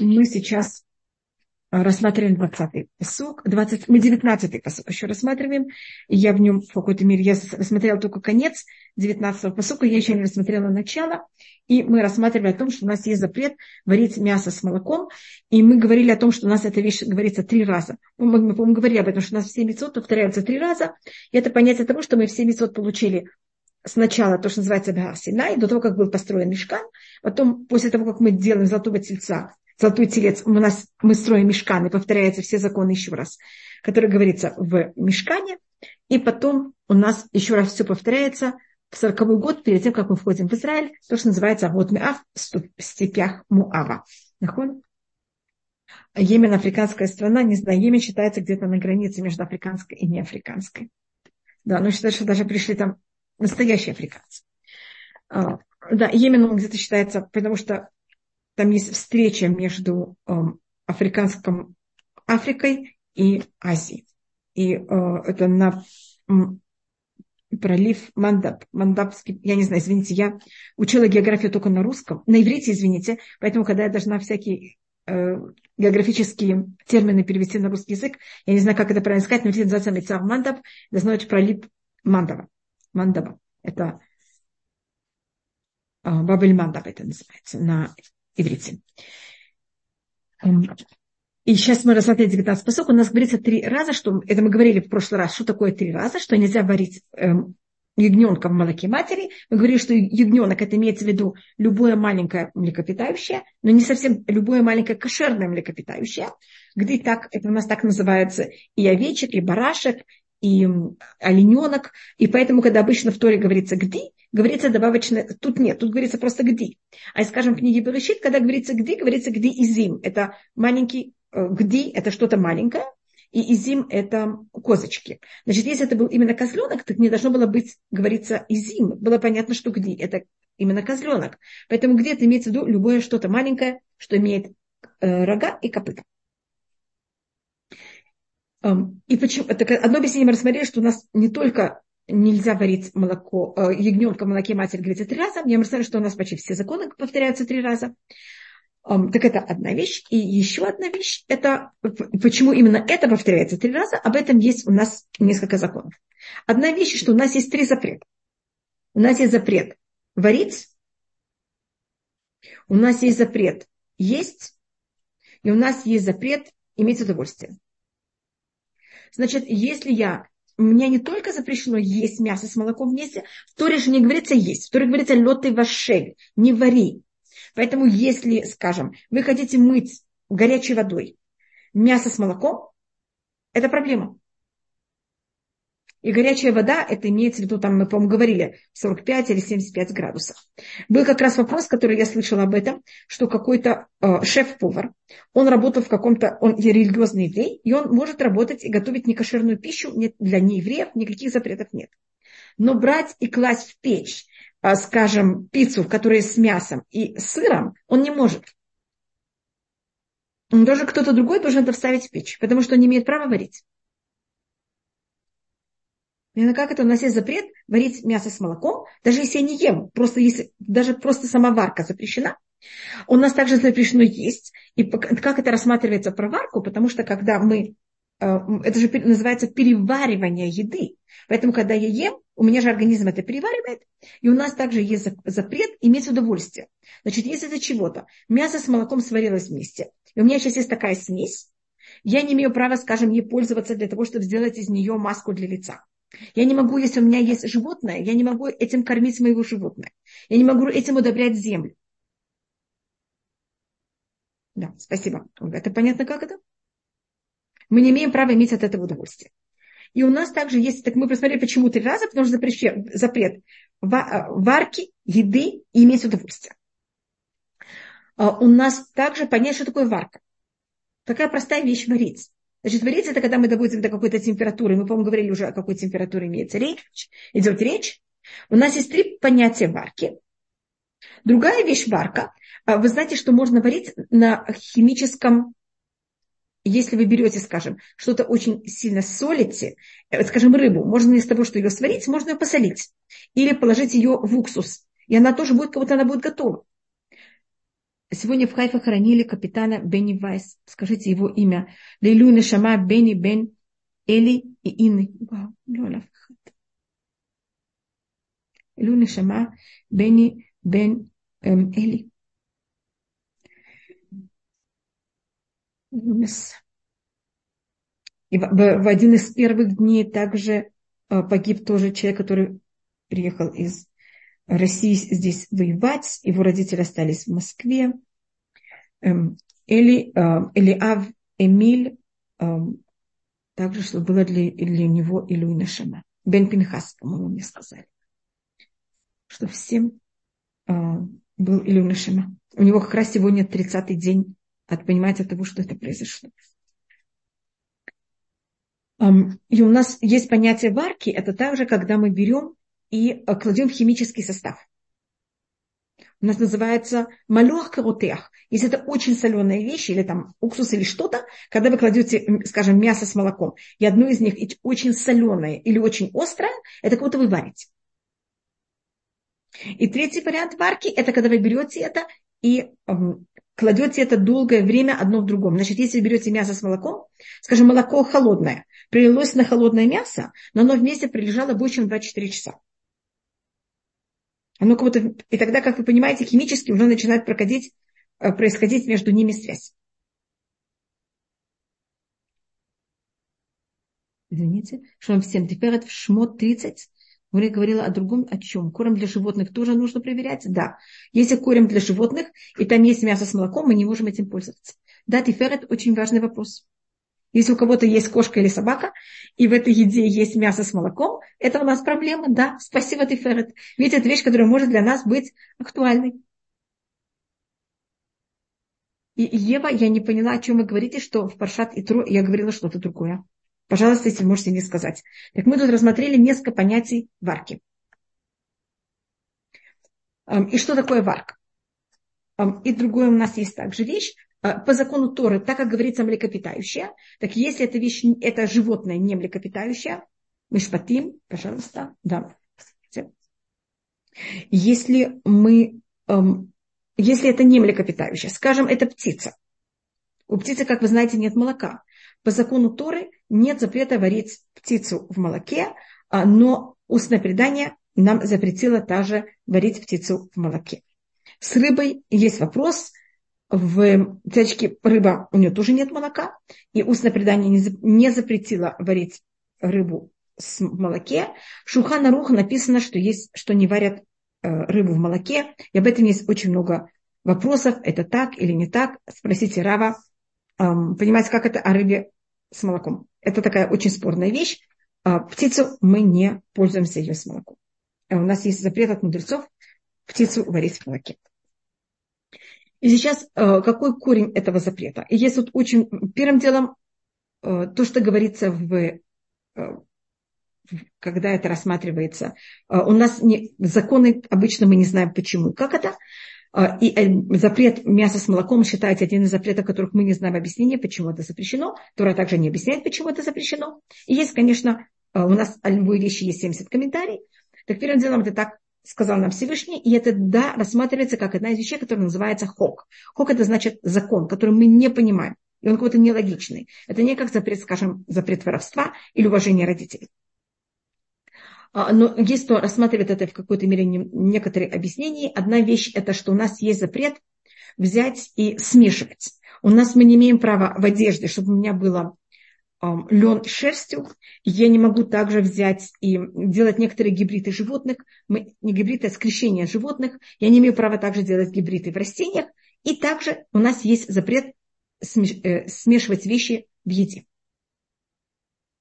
мы сейчас рассматриваем 20-й посук, 20, мы 19-й посук еще рассматриваем, я в нем в какой-то мере, я рассмотрела только конец 19-го посука, я еще не рассмотрела начало, и мы рассматривали о том, что у нас есть запрет варить мясо с молоком, и мы говорили о том, что у нас эта вещь говорится три раза. Мы, мы, мы говорили об этом, что у нас все мецот повторяются три раза, и это понятие того, что мы все мецот получили сначала то, что называется Беар Синай, до того, как был построен мешкан, потом, после того, как мы делаем золотого тельца, золотой телец, у нас, мы строим мешкан, и повторяются все законы еще раз, которые говорится в мешкане, и потом у нас еще раз все повторяется в сороковой год, перед тем, как мы входим в Израиль, то, что называется вот Меав в степях Муава. Нахон? Йемен африканская страна, не знаю, Йемен считается где-то на границе между африканской и неафриканской. Да, но считается, что даже пришли там настоящие африканцы. А, да, Йемен он где-то считается, потому что там есть встреча между э, африканским Африкой и Азией. И э, это на пролив Мандаб, Мандабский, я не знаю, извините, я учила географию только на русском, на иврите, извините, поэтому, когда я должна всякие э, географические термины перевести на русский язык, я не знаю, как это правильно сказать, но это называется Мецав Мандаб, должно быть пролив Мандава, Мандава. Это э, Бабель Мандаб это называется на иврите. И сейчас мы рассмотрели 19 посок. У нас говорится три раза, что это мы говорили в прошлый раз, что такое три раза, что нельзя варить эм, ягненка в молоке матери. Мы говорили, что ягненок это имеется в виду любое маленькое млекопитающее, но не совсем любое маленькое кошерное млекопитающее, где так, это у нас так называется и овечек, и барашек, и олененок. И поэтому, когда обычно в Торе говорится «гди», говорится добавочно, тут нет, тут говорится просто «гди». А, скажем, в книге Берешит, когда говорится «гди», говорится «гди» и «зим». Это маленький э, «гди», это что-то маленькое, и изим – это козочки. Значит, если это был именно козленок, так не должно было быть, говорится, изим. Было понятно, что гди – это именно козленок. Поэтому где это имеется в виду любое что-то маленькое, что имеет э, рога и копыта. И почему? Так одно объяснение мы рассмотрели, что у нас не только нельзя варить молоко, э, ягненка в молоке матери говорится три раза. Я рассмотрели, что у нас почти все законы повторяются три раза. Так это одна вещь. И еще одна вещь, это почему именно это повторяется три раза, об этом есть у нас несколько законов. Одна вещь, что у нас есть три запрета. У нас есть запрет варить, у нас есть запрет есть, и у нас есть запрет иметь удовольствие. Значит, если я мне не только запрещено есть мясо с молоком вместе, в Торе же не говорится есть, в Торе говорится лёты вашель, не вари. Поэтому если, скажем, вы хотите мыть горячей водой мясо с молоком, это проблема. И горячая вода, это имеется в виду, там мы, по-моему, говорили, 45 или 75 градусов. Был как раз вопрос, который я слышала об этом, что какой-то э, шеф-повар, он работал в каком-то, он религиозный еврей, и он может работать и готовить некошерную пищу нет, для неевреев, никаких запретов нет. Но брать и класть в печь, э, скажем, пиццу, которая с мясом и сыром, он не может. Даже кто-то другой должен это вставить в печь, потому что он не имеет права варить. Именно как это у нас есть запрет варить мясо с молоком, даже если я не ем, просто если, даже просто сама варка запрещена. У нас также запрещено есть. И как это рассматривается про варку, потому что когда мы э, это же называется переваривание еды. Поэтому, когда я ем, у меня же организм это переваривает, и у нас также есть запрет иметь удовольствие. Значит, если это чего-то, мясо с молоком сварилось вместе, и у меня сейчас есть такая смесь, я не имею права, скажем, ей пользоваться для того, чтобы сделать из нее маску для лица. Я не могу, если у меня есть животное, я не могу этим кормить моего животное. Я не могу этим удобрять землю. Да, спасибо. Это понятно, как это? Мы не имеем права иметь от этого удовольствие. И у нас также есть, так мы посмотрели, почему три раза, потому что запрет, запрет варки, еды и иметь удовольствие. А у нас также понять, что такое варка. Такая простая вещь варить. Значит, варить это когда мы доводим до какой-то температуры. Мы, по-моему, говорили уже, о какой температуре имеется речь. Идет речь. У нас есть три понятия варки. Другая вещь варка. А вы знаете, что можно варить на химическом если вы берете, скажем, что-то очень сильно солите, э, скажем, рыбу, можно из того, что ее сварить, можно ее посолить. Или положить ее в уксус. И она тоже будет, как будто она будет готова. Сегодня в Хайфе хоронили капитана Бенни Вайс. Скажите его имя. Лилю Нешама Бенни Бен Эли и Инны. Лилю Нешама Бенни Бен эм, Эли. И в, в один из первых дней также э, погиб тоже человек, который приехал из России здесь воевать. Его родители остались в Москве. Эм, Эли, э, Элиав Эмиль, эм, также, что было для, для него Илюйна Шама. Бен Пинхас, по-моему, мне сказали. Что всем э, был Илюйна Шама. У него как раз сегодня 30-й день от понимания того, что это произошло. И у нас есть понятие варки, это также, когда мы берем и э, кладем химический состав. У нас называется малюх каротех. Если это очень соленая вещь, или там уксус или что-то, когда вы кладете, скажем, мясо с молоком, и одно из них очень соленое или очень острое, это как будто вы варите. И третий вариант варки, это когда вы берете это и эм, кладете это долгое время одно в другом. Значит, если вы берете мясо с молоком, скажем, молоко холодное, прилилось на холодное мясо, но оно вместе прилежало больше, чем 24 часа. Оно как будто, и тогда, как вы понимаете, химически уже начинает проходить, э, происходить между ними связь. Извините, Шалом всем. Теперь в Шмот 30 Гури говорила о другом, о чем. Корм для животных тоже нужно проверять? Да. Если корм для животных, и там есть мясо с молоком, мы не можем этим пользоваться. Да, тиферет очень важный вопрос. Если у кого-то есть кошка или собака, и в этой еде есть мясо с молоком, это у нас проблема, да, спасибо, Тиферет. Ведь это вещь, которая может для нас быть актуальной. И Ева, я не поняла, о чем вы говорите, что в Паршат и Тру я говорила что-то другое. Пожалуйста, если можете мне сказать. Так мы тут рассмотрели несколько понятий варки. И что такое варка? И другое у нас есть также вещь, по закону Торы, так как говорится млекопитающее, так если эта вещь, это животное не млекопитающее, мишпатим, пожалуйста, да. Если мы, эм, если это не млекопитающее, скажем, это птица. У птицы, как вы знаете, нет молока. По закону Торы нет запрета варить птицу в молоке, а, но устное предание нам запретило также варить птицу в молоке. С рыбой есть вопрос, в цячке рыба, у нее тоже нет молока, и устное предание не запретило варить рыбу в молоке. Шухана Руха написано, что, есть, что не варят э, рыбу в молоке, и об этом есть очень много вопросов, это так или не так. Спросите Рава, понимаете, как это о рыбе с молоком. Это такая очень спорная вещь. А птицу мы не пользуемся ее с молоком. А у нас есть запрет от мудрецов птицу варить в молоке. И сейчас э, какой корень этого запрета? И есть вот очень первым делом э, то, что говорится в э, когда это рассматривается. У нас не, законы обычно мы не знаем почему. Как это? И запрет мяса с молоком считается один из запретов, которых мы не знаем объяснения, почему это запрещено. Тора также не объясняет, почему это запрещено. И есть, конечно, у нас о любой вещи есть 70 комментариев. Так первым делом это так сказал нам Всевышний, и это, да, рассматривается как одна из вещей, которая называется хок. Хок – это значит закон, который мы не понимаем, и он какой-то нелогичный. Это не как запрет, скажем, запрет воровства или уважение родителей. А, но есть кто рассматривает это в какой-то мере некоторые объяснения. Одна вещь – это что у нас есть запрет взять и смешивать. У нас мы не имеем права в одежде, чтобы у меня было лен шерстью. Я не могу также взять и делать некоторые гибриды животных. Мы, не гибриды, а скрещение животных. Я не имею права также делать гибриды в растениях. И также у нас есть запрет э, смешивать вещи в еде.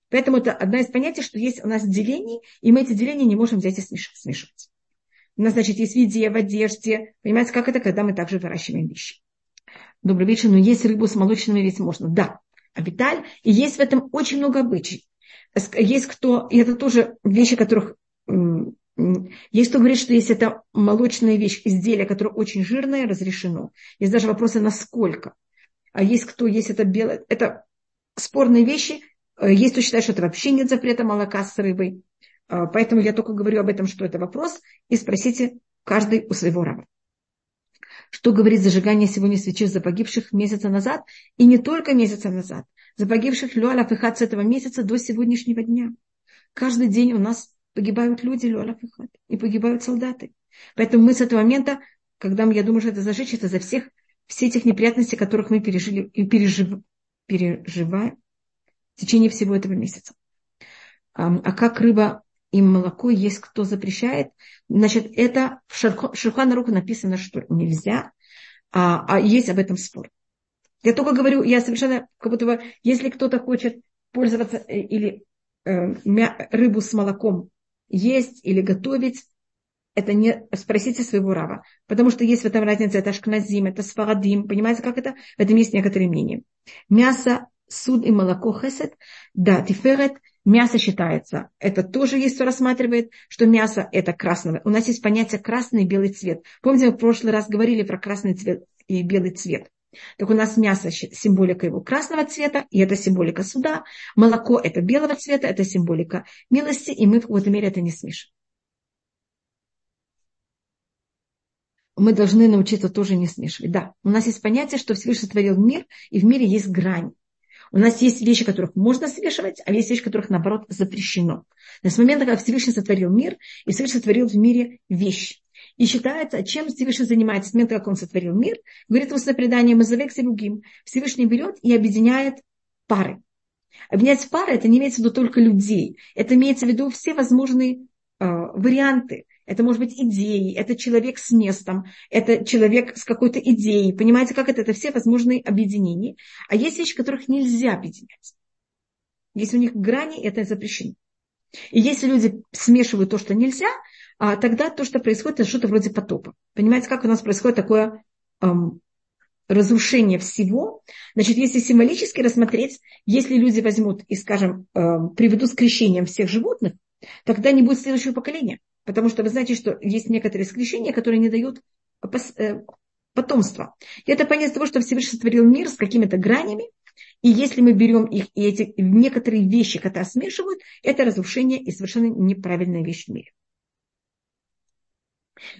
Поэтому это одна из понятий, что есть у нас деление, и мы эти деления не можем взять и смешивать. У нас, значит, есть в еде, в одежде. Понимаете, как это, когда мы также выращиваем вещи. Добрый вечер, но есть рыбу с молочными ведь можно. Да, Авиталь. И есть в этом очень много обычаев. Есть кто, и это тоже вещи, которых есть кто говорит, что если это молочная вещь, изделие, которое очень жирное, разрешено. Есть даже вопросы, насколько. А есть кто, есть это белое, это спорные вещи. Э, есть кто считает, что это вообще нет запрета молока с рыбой. Э, поэтому я только говорю об этом, что это вопрос. И спросите каждый у своего раба. Что говорит зажигание сегодня свечи за погибших месяца назад, и не только месяца назад, за погибших Люалав и Хат с этого месяца до сегодняшнего дня. Каждый день у нас погибают люди Люалав и Хат, и погибают солдаты. Поэтому мы с этого момента, когда я думаю, что это зажечь, это за всех, все этих неприятностей, которых мы пережили и пережив, переживаем в течение всего этого месяца. А как рыба и молоко есть, кто запрещает. Значит, это в Шурхана Руха написано, что нельзя, а, а есть об этом спор. Я только говорю, я совершенно, как будто бы, если кто-то хочет пользоваться э, или э, рыбу с молоком есть или готовить, это не спросите своего рава. Потому что есть в этом разница, это ашкназим, это сфарадим. Понимаете, как это? В этом есть некоторые мнения. Мясо, суд и молоко хесед, да, тиферет, Мясо считается, это тоже есть, кто рассматривает, что мясо это красное. У нас есть понятие красный и белый цвет. Помните, мы в прошлый раз говорили про красный цвет и белый цвет. Так у нас мясо символика его красного цвета, и это символика суда. Молоко это белого цвета, это символика милости, и мы в какой-то мере это не смешиваем. Мы должны научиться тоже не смешивать. Да, у нас есть понятие, что Всевышний сотворил мир, и в мире есть грань. У нас есть вещи, которых можно смешивать, а есть вещи, которых, наоборот, запрещено. Но с момента, когда Всевышний сотворил мир, и Всевышний сотворил в мире вещь. И считается, чем Всевышний занимается с момента, как он сотворил мир, говорит в предании Мазавек Селюгим. Всевышний берет и объединяет пары. Объединять пары, это не имеется в виду только людей. Это имеется в виду все возможные э, варианты это может быть идеи, это человек с местом, это человек с какой-то идеей. Понимаете, как это? Это все возможные объединения. А есть вещи, которых нельзя объединять. Если у них грани, это запрещено. И если люди смешивают то, что нельзя, а тогда то, что происходит, это что-то вроде потопа. Понимаете, как у нас происходит такое эм, разрушение всего? Значит, если символически рассмотреть, если люди возьмут и, скажем, эм, приведут с крещением всех животных, тогда не будет следующего поколения. Потому что вы знаете, что есть некоторые скрещения, которые не дают э, потомства. И это понятие того, что Всевышний сотворил мир с какими-то гранями, и если мы берем их и эти некоторые вещи, которые смешивают, это разрушение и совершенно неправильная вещь в мире.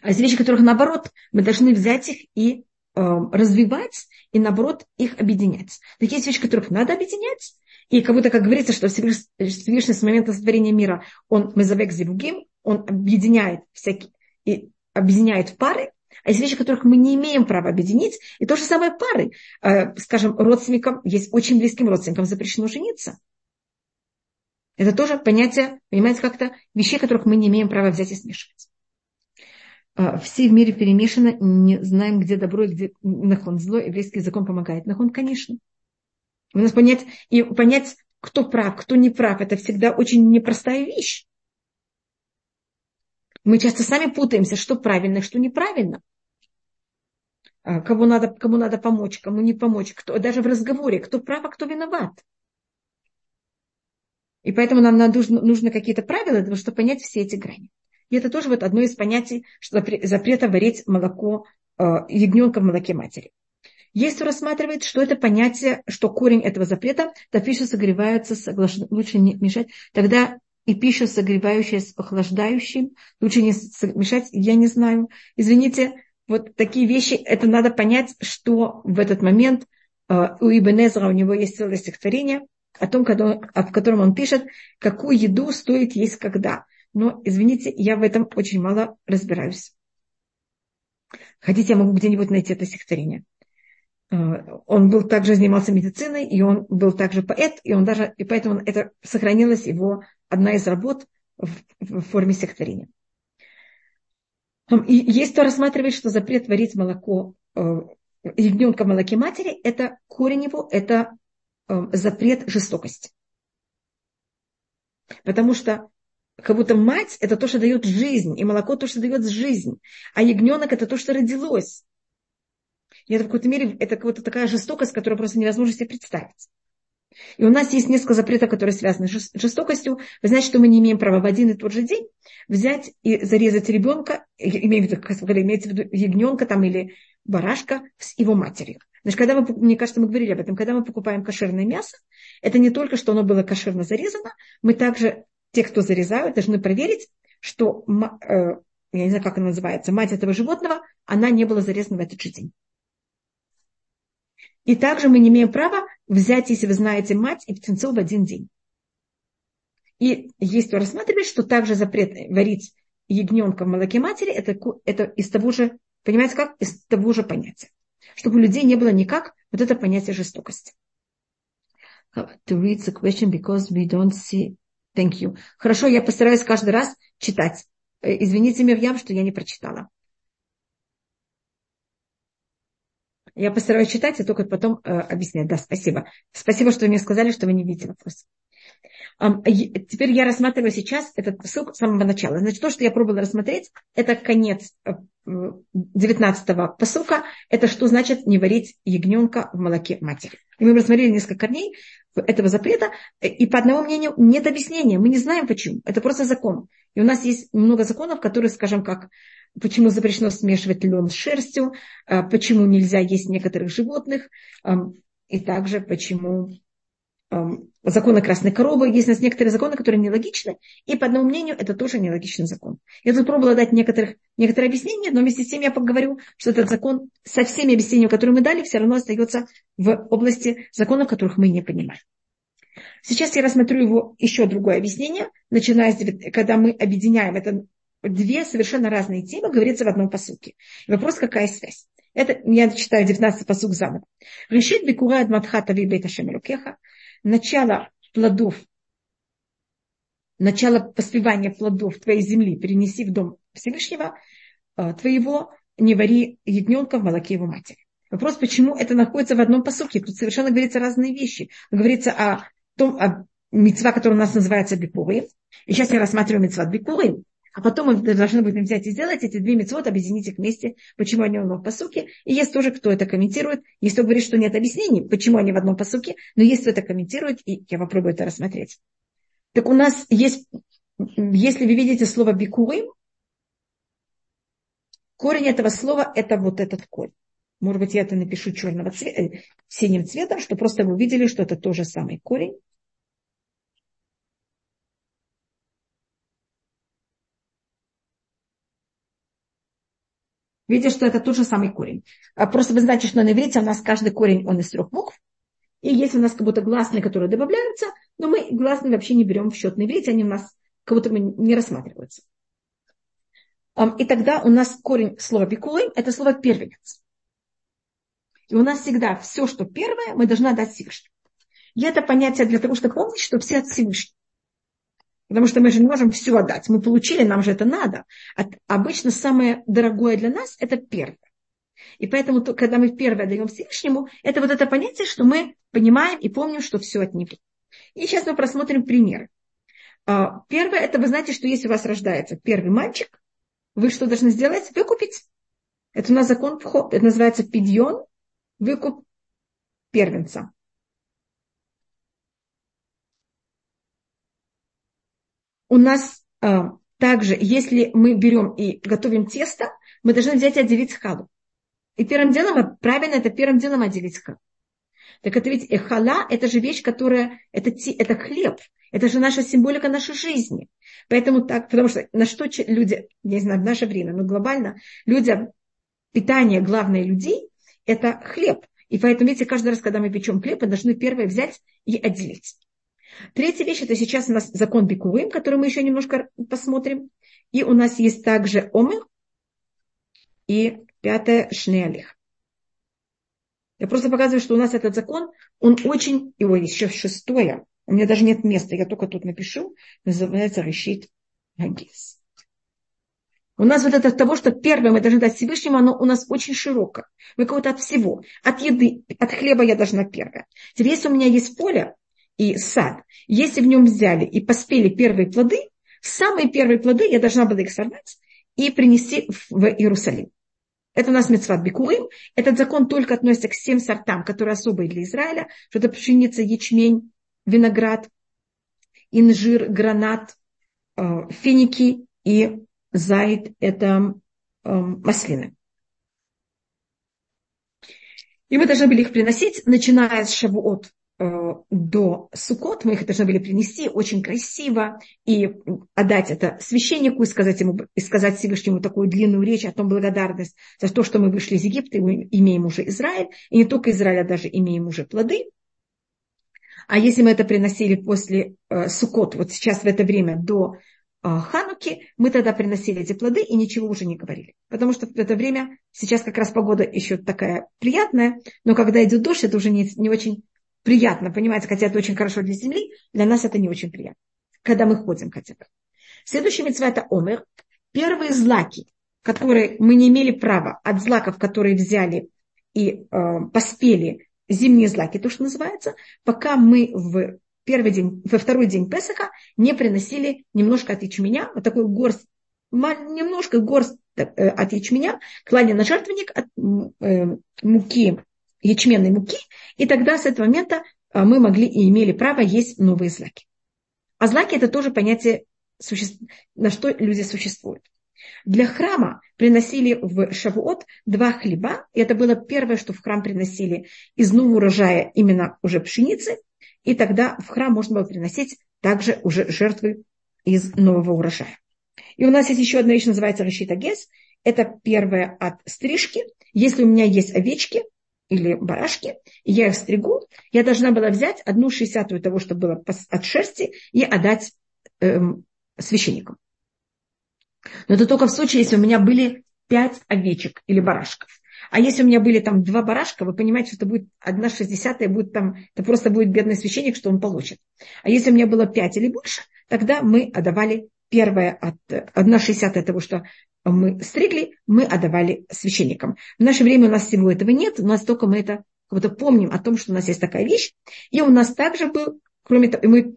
А есть вещи, которых наоборот, мы должны взять их и э, развивать, и наоборот их объединять. Так есть вещи, которых надо объединять, и как будто, как говорится, что Всевышний с момента сотворения мира, он мезавек зевугим, он объединяет всякие, и объединяет в пары, а есть вещи, которых мы не имеем права объединить. И то же самое пары. Э, скажем, родственникам, есть очень близким родственникам запрещено жениться. Это тоже понятие, понимаете, как-то вещей, которых мы не имеем права взять и смешивать. Э, все в мире перемешаны, не знаем, где добро и где нахон зло. Еврейский закон помогает. Нахон, конечно. У нас понять, и понять, кто прав, кто не прав, это всегда очень непростая вещь. Мы часто сами путаемся, что правильно, что неправильно. А, кому надо, кому надо помочь, кому не помочь. Кто, даже в разговоре, кто прав, а кто виноват. И поэтому нам нужно, нужно какие-то правила чтобы понять все эти грани. И это тоже вот одно из понятий что запрета варить молоко э, ягненка в молоке матери. Есть кто рассматривает, что это понятие, что корень этого запрета, то пища согревается, соглаш... лучше не мешать, тогда и пища, согревающая с охлаждающим. Лучше не мешать, я не знаю. Извините, вот такие вещи, это надо понять, что в этот момент э, у Ибн у него есть целое стихотворение о том, в котором он пишет, какую еду стоит есть когда. Но, извините, я в этом очень мало разбираюсь. Хотите, я могу где-нибудь найти это стихотворение. Э, он был также занимался медициной, и он был также поэт, и он даже, и поэтому это сохранилось его одна из работ в, форме стихотворения. И есть кто рассматривает, что запрет варить молоко э, ягненка в молоке матери, это корень его, это э, запрет жестокости. Потому что как будто мать – это то, что дает жизнь, и молоко – то, что дает жизнь, а ягненок – это то, что родилось. И это в какой-то мере это какая-то такая жестокость, которую просто невозможно себе представить. И у нас есть несколько запретов, которые связаны с жестокостью. Вы знаете, что мы не имеем права в один и тот же день взять и зарезать ребенка, имею в виду, имеется в виду ягненка там, или барашка с его матерью. Значит, когда мы, мне кажется, мы говорили об этом, когда мы покупаем кошерное мясо, это не только, что оно было кошерно зарезано, мы также, те, кто зарезают, должны проверить, что э, я не знаю, как она называется, мать этого животного, она не была зарезана в этот же день. И также мы не имеем права взять, если вы знаете, мать и птенцов в один день. И есть кто рассматривает, что также запрет варить ягненка в молоке матери, это, это из того же, понимаете как, из того же понятия. Чтобы у людей не было никак вот это понятие жестокости. To read the question because we don't see. Thank you. Хорошо, я постараюсь каждый раз читать. Э, извините, Мирьям, что я не прочитала. Я постараюсь читать и только потом э, объяснять. Да, спасибо. Спасибо, что вы мне сказали, что вы не видите вопрос. Теперь я рассматриваю сейчас этот ссылку с самого начала. Значит, то, что я пробовала рассмотреть, это конец 19-го э, посылка. Это что значит не варить ягненка в молоке матери. И мы рассмотрели несколько корней этого запрета. И по одному мнению нет объяснения. Мы не знаем почему. Это просто закон. И у нас есть много законов, которые, скажем, как почему запрещено смешивать лен с шерстью, э, почему нельзя есть некоторых животных, и также почему законы красной коровы. Есть у нас некоторые законы, которые нелогичны, и по одному мнению это тоже нелогичный закон. Я тут пробовала дать некоторых, некоторые объяснения, но вместе с тем я поговорю, что этот закон со всеми объяснениями, которые мы дали, все равно остается в области законов, которых мы не понимаем. Сейчас я рассмотрю его еще другое объяснение, начиная с, когда мы объединяем это две совершенно разные темы, говорится в одном посуке. вопрос, какая связь? Это я читаю 19 посук заново. Решит бикура адматхата ви бейта шемелукеха начало плодов, начало поспевания плодов твоей земли перенеси в дом Всевышнего э, твоего, не вари ягненка в молоке его матери. Вопрос, почему это находится в одном посуке? Тут совершенно говорится разные вещи. Говорится о том, о мецва, которая у нас называется Бикуры. И сейчас я рассматриваю мецват Бикуры. А потом мы должны будем взять и сделать эти две мецвод, объединить их вместе, почему они в одном посуке. И есть тоже, кто это комментирует. Есть кто говорит, что нет объяснений, почему они в одном посуке, но есть кто это комментирует, и я попробую это рассмотреть. Так у нас есть, если вы видите слово бикурим, корень этого слова это вот этот корень. Может быть, я это напишу черного цвета, э, синим цветом, чтобы просто вы увидели, что это тоже самый корень. Видите, что это тот же самый корень. А просто вы знаете, что на иврите у нас каждый корень, он из трех букв. И есть у нас как будто гласные, которые добавляются, но мы гласные вообще не берем в счет на иврите, они у нас как будто бы не рассматриваются. И тогда у нас корень слова бикулы – это слово первенец. И у нас всегда все, что первое, мы должны отдать Всевышнему. И это понятие для того, чтобы помнить, что все от Всевышнего. Потому что мы же не можем все отдать. Мы получили, нам же это надо. А обычно самое дорогое для нас – это первое. И поэтому, когда мы первое даем Всевышнему, это вот это понятие, что мы понимаем и помним, что все от Него. И сейчас мы просмотрим примеры. А, первое, это вы знаете, что если у вас рождается первый мальчик, вы что должны сделать? Выкупить. Это у нас закон вход. Это называется пидьон, выкуп первенца. У нас а, также, если мы берем и готовим тесто, мы должны взять и отделить халу. И первым делом, правильно, это первым делом отделить халу. Так это ведь эхала, это же вещь, которая, это, это хлеб, это же наша символика нашей жизни. Поэтому так, потому что на что люди, я не знаю, в наше время, но глобально, люди, питание главное людей, это хлеб. И поэтому, видите, каждый раз, когда мы печем хлеб, мы должны первое взять и отделить. Третья вещь, это сейчас у нас закон Бикурим, который мы еще немножко посмотрим. И у нас есть также Омы. И пятое Шнеалих. Я просто показываю, что у нас этот закон, он очень, его еще шестое, у меня даже нет места, я только тут напишу, называется Решит Гагис. У нас вот это того, что первое мы должны дать Всевышнему, оно у нас очень широкое. Мы кого-то от всего. От еды, от хлеба я должна первое. Теперь, если у меня есть поле, и сад, если в нем взяли и поспели первые плоды, самые первые плоды я должна была их сорвать и принести в Иерусалим. Это у нас мецват бикурим. Этот закон только относится к всем сортам, которые особые для Израиля, что это пшеница, ячмень, виноград, инжир, гранат, э, финики и зайд – это э, маслины. И мы должны были их приносить, начиная с Шавуот до Сукот, мы их должны были принести очень красиво и отдать это священнику и сказать, ему, и сказать Всевышнему такую длинную речь о том благодарность за то, что мы вышли из Египта, и мы имеем уже Израиль, и не только Израиль, а даже имеем уже плоды. А если мы это приносили после э, Сукот, вот сейчас в это время до э, Хануки, мы тогда приносили эти плоды и ничего уже не говорили. Потому что в это время, сейчас как раз погода еще такая приятная, но когда идет дождь, это уже не, не очень приятно, понимаете, хотя это очень хорошо для земли, для нас это не очень приятно, когда мы ходим хотя бы. Следующий митцва это омер. Первые злаки, которые мы не имели права от злаков, которые взяли и э, поспели зимние злаки, то, что называется, пока мы в первый день, во второй день Песаха не приносили немножко от ячменя, вот такой горсть, немножко горсть э, от ячменя, клали на жертвенник от э, муки ячменной муки, и тогда с этого момента а, мы могли и имели право есть новые злаки. А злаки это тоже понятие, на что люди существуют. Для храма приносили в Шавуот два хлеба, и это было первое, что в храм приносили из нового урожая именно уже пшеницы, и тогда в храм можно было приносить также уже жертвы из нового урожая. И у нас есть еще одна вещь, называется Рашита Гес. Это первое от стрижки. Если у меня есть овечки, или барашки, и я их стригу, я должна была взять одну шестьдесятую того, что было от шерсти, и отдать эм, священникам. Но это только в случае, если у меня были пять овечек или барашков. А если у меня были там два барашка, вы понимаете, что это будет одна шестьдесятая, будет там, это просто будет бедный священник, что он получит. А если у меня было пять или больше, тогда мы отдавали первое от одна шестьдесятая того, что мы стригли, мы отдавали священникам. В наше время у нас всего этого нет, у нас только мы это как будто помним о том, что у нас есть такая вещь. И у нас также был, кроме того, мы,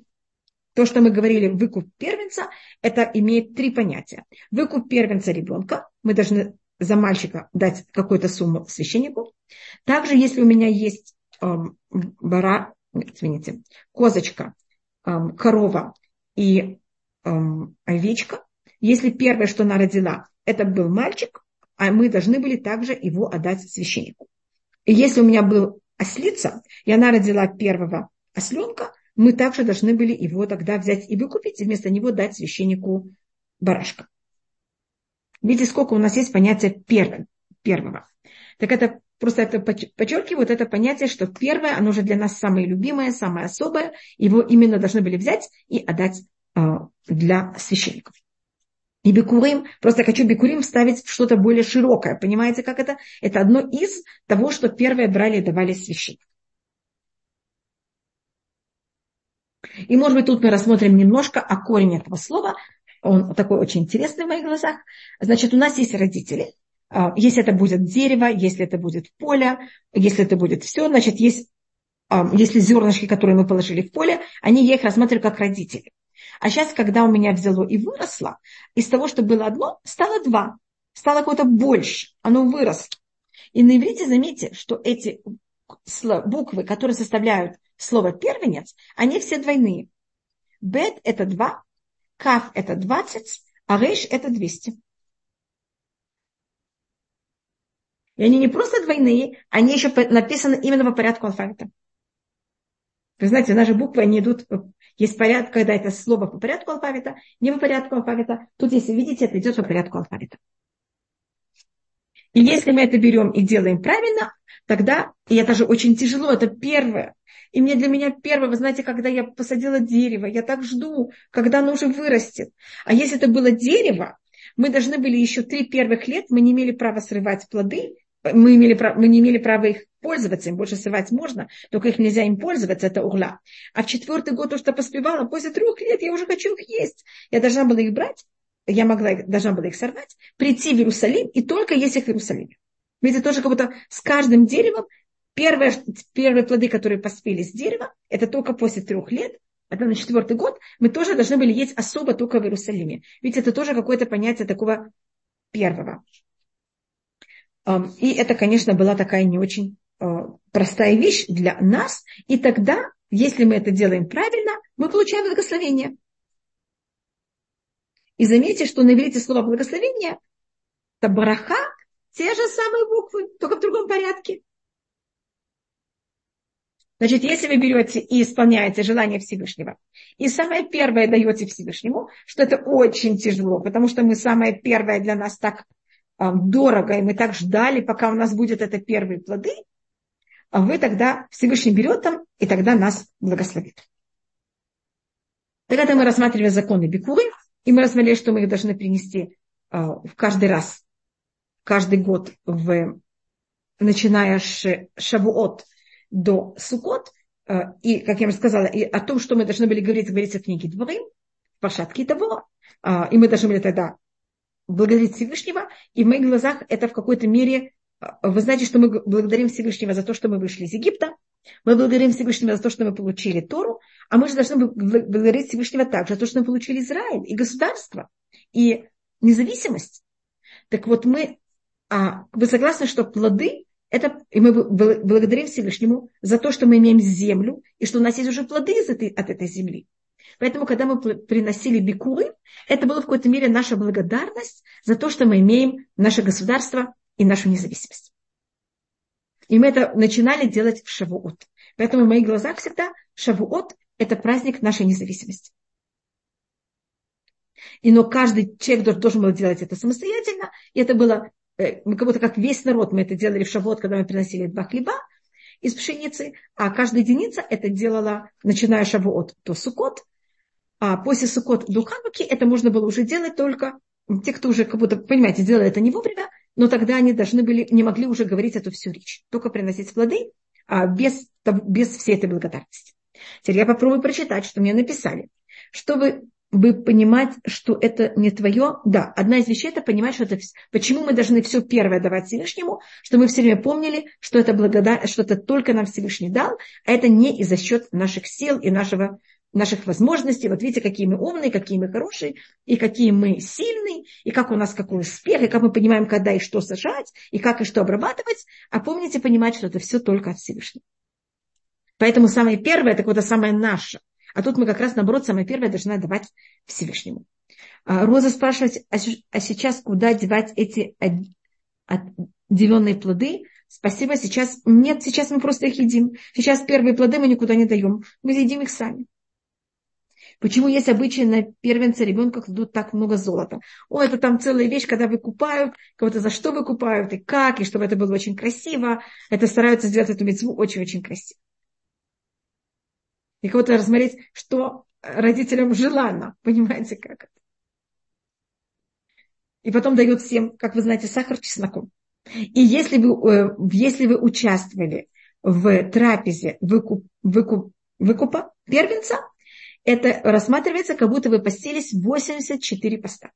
то, что мы говорили, выкуп первенца, это имеет три понятия. Выкуп первенца ребенка, мы должны за мальчика дать какую-то сумму священнику. Также, если у меня есть эм, бара, извините, козочка, эм, корова и эм, овечка, если первое, что она родила, это был мальчик, а мы должны были также его отдать священнику. И если у меня был ослица, и она родила первого осленка, мы также должны были его тогда взять и выкупить, и вместо него дать священнику барашка. Видите, сколько у нас есть понятия первого. первого. Так это просто это подчеркивает это понятие, что первое, оно же для нас самое любимое, самое особое. Его именно должны были взять и отдать э, для священников. И бикурим, просто хочу бикурим вставить в что-то более широкое. Понимаете, как это? Это одно из того, что первые брали и давали священник. И, может быть, тут мы рассмотрим немножко о корень этого слова. Он такой очень интересный в моих глазах. Значит, у нас есть родители. А, если это будет дерево, если это будет поле, если это будет все, значит, есть, а, если зернышки, которые мы положили в поле, они, я их рассматриваю как родители. А сейчас, когда у меня взяло и выросло, из того, что было одно, стало два. Стало какое-то больше. Оно выросло. И на иврите заметьте, что эти буквы, которые составляют слово первенец, они все двойные. Бет – это два, каф – это двадцать, а рейш – это двести. И они не просто двойные, они еще написаны именно по порядку алфавита. Вы знаете, наши буквы, они идут есть порядок, когда это слово по порядку алфавита, не по порядку алфавита. Тут, если видите, это идет по порядку алфавита. И если мы это берем и делаем правильно, тогда, и это же очень тяжело, это первое. И мне для меня первое, вы знаете, когда я посадила дерево, я так жду, когда оно уже вырастет. А если это было дерево, мы должны были еще три первых лет, мы не имели права срывать плоды, мы, имели, мы не имели права их пользоваться, им больше срывать можно, только их нельзя им пользоваться, это угла. А в четвертый год то, что поспевала, после трех лет я уже хочу их есть. Я должна была их брать, я могла, должна была их сорвать, прийти в Иерусалим и только есть их в Иерусалиме. Видите, тоже как будто с каждым деревом первые, первые плоды, которые поспели с дерева, это только после трех лет, это на четвертый год, мы тоже должны были есть особо только в Иерусалиме. Ведь это тоже какое-то понятие такого первого. И это, конечно, была такая не очень э, простая вещь для нас. И тогда, если мы это делаем правильно, мы получаем благословение. И заметьте, что на иврите слово благословение – это бараха, те же самые буквы, только в другом порядке. Значит, если вы берете и исполняете желание Всевышнего, и самое первое даете Всевышнему, что это очень тяжело, потому что мы самое первое для нас так дорого, и мы так ждали, пока у нас будет это первые плоды, а вы тогда Всевышний берет там, и тогда нас благословит. Тогда мы рассматривали законы Бикуры, и мы рассмотрели, что мы их должны принести э, в каждый раз, каждый год, в, начиная с Шавуот до Сукот, э, и, как я уже сказала, и о том, что мы должны были говорить, говорится в книге Дворим, в Пашатке того, и мы должны были тогда благодарить Всевышнего, и в моих глазах это в какой-то мере, э, вы знаете, что мы благодарим Всевышнего за то, что мы вышли из Египта, мы благодарим Всевышнего за то, что мы получили Тору, а мы же должны благодарить Всевышнего также за то, что мы получили Израиль и государство, и независимость. Так вот мы, а, вы согласны, что плоды это, и мы благодарим Всевышнему за то, что мы имеем землю, и что у нас есть уже плоды из этой, от этой земли. Поэтому, когда мы приносили бикуры, это было в какой-то мере наша благодарность за то, что мы имеем наше государство и нашу независимость. И мы это начинали делать в Шавуот. Поэтому в моих глазах всегда Шавуот – это праздник нашей независимости. И но каждый человек должен был делать это самостоятельно. И это было Э, мы как будто как весь народ мы это делали в шавот, когда мы приносили два хлеба из пшеницы, а каждая единица это делала, начиная шавуот, то сукот, а после сукот до хануки это можно было уже делать только те, кто уже как будто, понимаете, делали это не вовремя, но тогда они должны были, не могли уже говорить эту всю речь, только приносить плоды а без, без всей этой благодарности. Теперь я попробую прочитать, что мне написали. Чтобы бы понимать, что это не твое. Да, одна из вещей это понимать, что это почему мы должны все первое давать Всевышнему, что мы все время помнили, что это благодар... что это только нам Всевышний дал, а это не из-за счет наших сил и нашего наших возможностей. Вот видите, какие мы умные, какие мы хорошие, и какие мы сильные, и как у нас какой успех, и как мы понимаем, когда и что сажать, и как и что обрабатывать. А помните понимать, что это все только от Всевышнего. Поэтому самое первое, это какое-то самое наше – а тут мы как раз, наоборот, самое первое должны давать Всевышнему. А, Роза спрашивает, а, а сейчас куда девать эти отделенные плоды? Спасибо, сейчас нет, сейчас мы просто их едим. Сейчас первые плоды мы никуда не даем. Мы едим их сами. Почему есть обычаи на первенца ребенка кладут так много золота? О, это там целая вещь, когда выкупают, кого-то за что выкупают, и как, и чтобы это было очень красиво. Это стараются сделать эту мецву очень-очень красиво и кого-то рассмотреть, что родителям желанно. Понимаете, как это? И потом дают всем, как вы знаете, сахар чесноком. И если вы, э, если вы участвовали в трапезе выкуп, выкуп, выкупа первенца, это рассматривается, как будто вы постились 84 поста.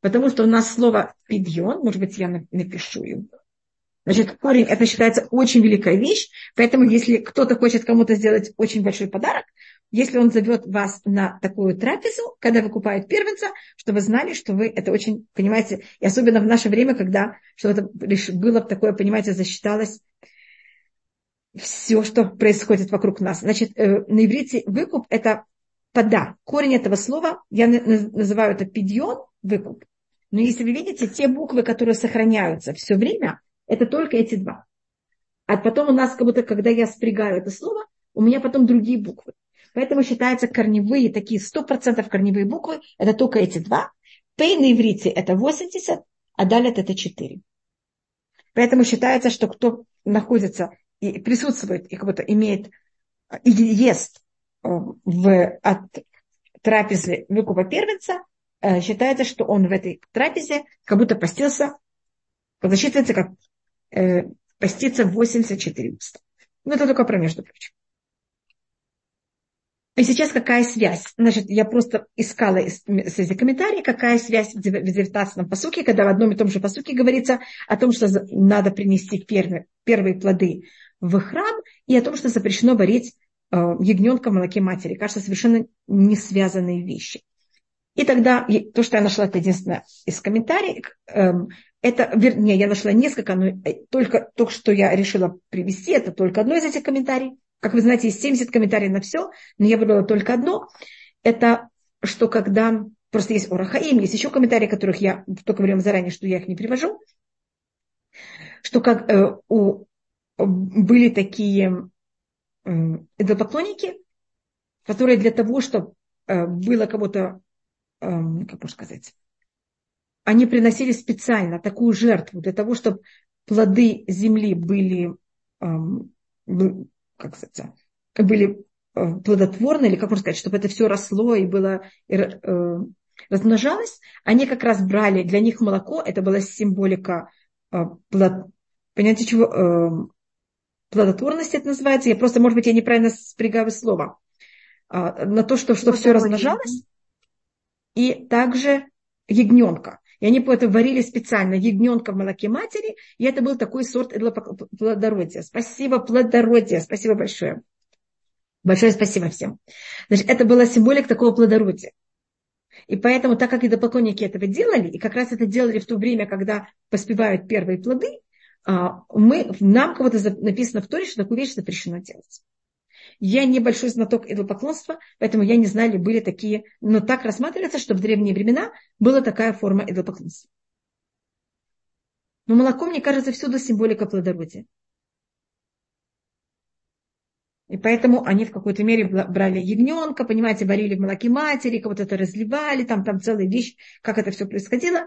Потому что у нас слово «пидьон», может быть, я напишу его, Значит, корень это считается очень великая вещь, поэтому если кто-то хочет кому-то сделать очень большой подарок, если он зовет вас на такую трапезу, когда выкупает первенца, чтобы вы знали, что вы это очень понимаете, и особенно в наше время, когда что это было такое, понимаете, засчиталось все, что происходит вокруг нас. Значит, э, на иврите выкуп – это пода. Корень этого слова, я называю это пидьон, выкуп. Но если вы видите, те буквы, которые сохраняются все время, это только эти два. А потом у нас, как будто, когда я спрягаю это слово, у меня потом другие буквы. Поэтому считаются корневые, такие 100% корневые буквы, это только эти два. Пей на иврите это 80, а далее это 4. Поэтому считается, что кто находится и присутствует, и как будто имеет, и ест э, в, от трапезы выкупа первенца, э, считается, что он в этой трапезе как будто постился, засчитывается как э, поститься 84 уста. Ну, это только про между прочим. И сейчас какая связь? Значит, я просто искала среди комментариев, какая связь в 19 посуке, когда в одном и том же посуке говорится о том, что надо принести первые, первые плоды в храм, и о том, что запрещено варить э, ягненка в молоке матери. Кажется, совершенно не связанные вещи. И тогда то, что я нашла, это единственное из комментариев, эм, это, вернее, я нашла несколько, но э, только то, что я решила привести, это только одно из этих комментариев. Как вы знаете, есть 70 комментариев на все, но я выбрала только одно. Это что когда... Просто есть Орахаим, есть еще комментарии, которых я только говорила заранее, что я их не привожу. Что как э, у, были такие идолопоклонники, которые для того, чтобы э, было кого-то, эм, как можно сказать, они приносили специально такую жертву для того, чтобы плоды земли были, эм, как сказать, были э, плодотворны, или как можно сказать, чтобы это все росло и было э, размножалось, они как раз брали, для них молоко, это была символика понятие чего, плодотворность это называется, я просто, может быть, я неправильно спрягаю слово, а, на то, что, что все размножалось, и также ягненка. И они это варили специально, ягненка в молоке матери, и это был такой сорт плодородия. Спасибо, плодородие, спасибо большое. Большое спасибо всем. Значит, это была символика такого плодородия. И поэтому, так как идолопоклонники этого делали, и как раз это делали в то время, когда поспевают первые плоды, мы, нам кого-то написано в Торе, что такую вещь запрещено делать. Я небольшой знаток идолопоклонства, поэтому я не знаю, ли были такие, но так рассматривается, что в древние времена была такая форма идолопоклонства. Но молоко, мне кажется, всюду символика плодородия. И поэтому они в какой-то мере брали ягненка, понимаете, варили в молоке матери, кого-то это разливали, там, там целая вещь, как это все происходило.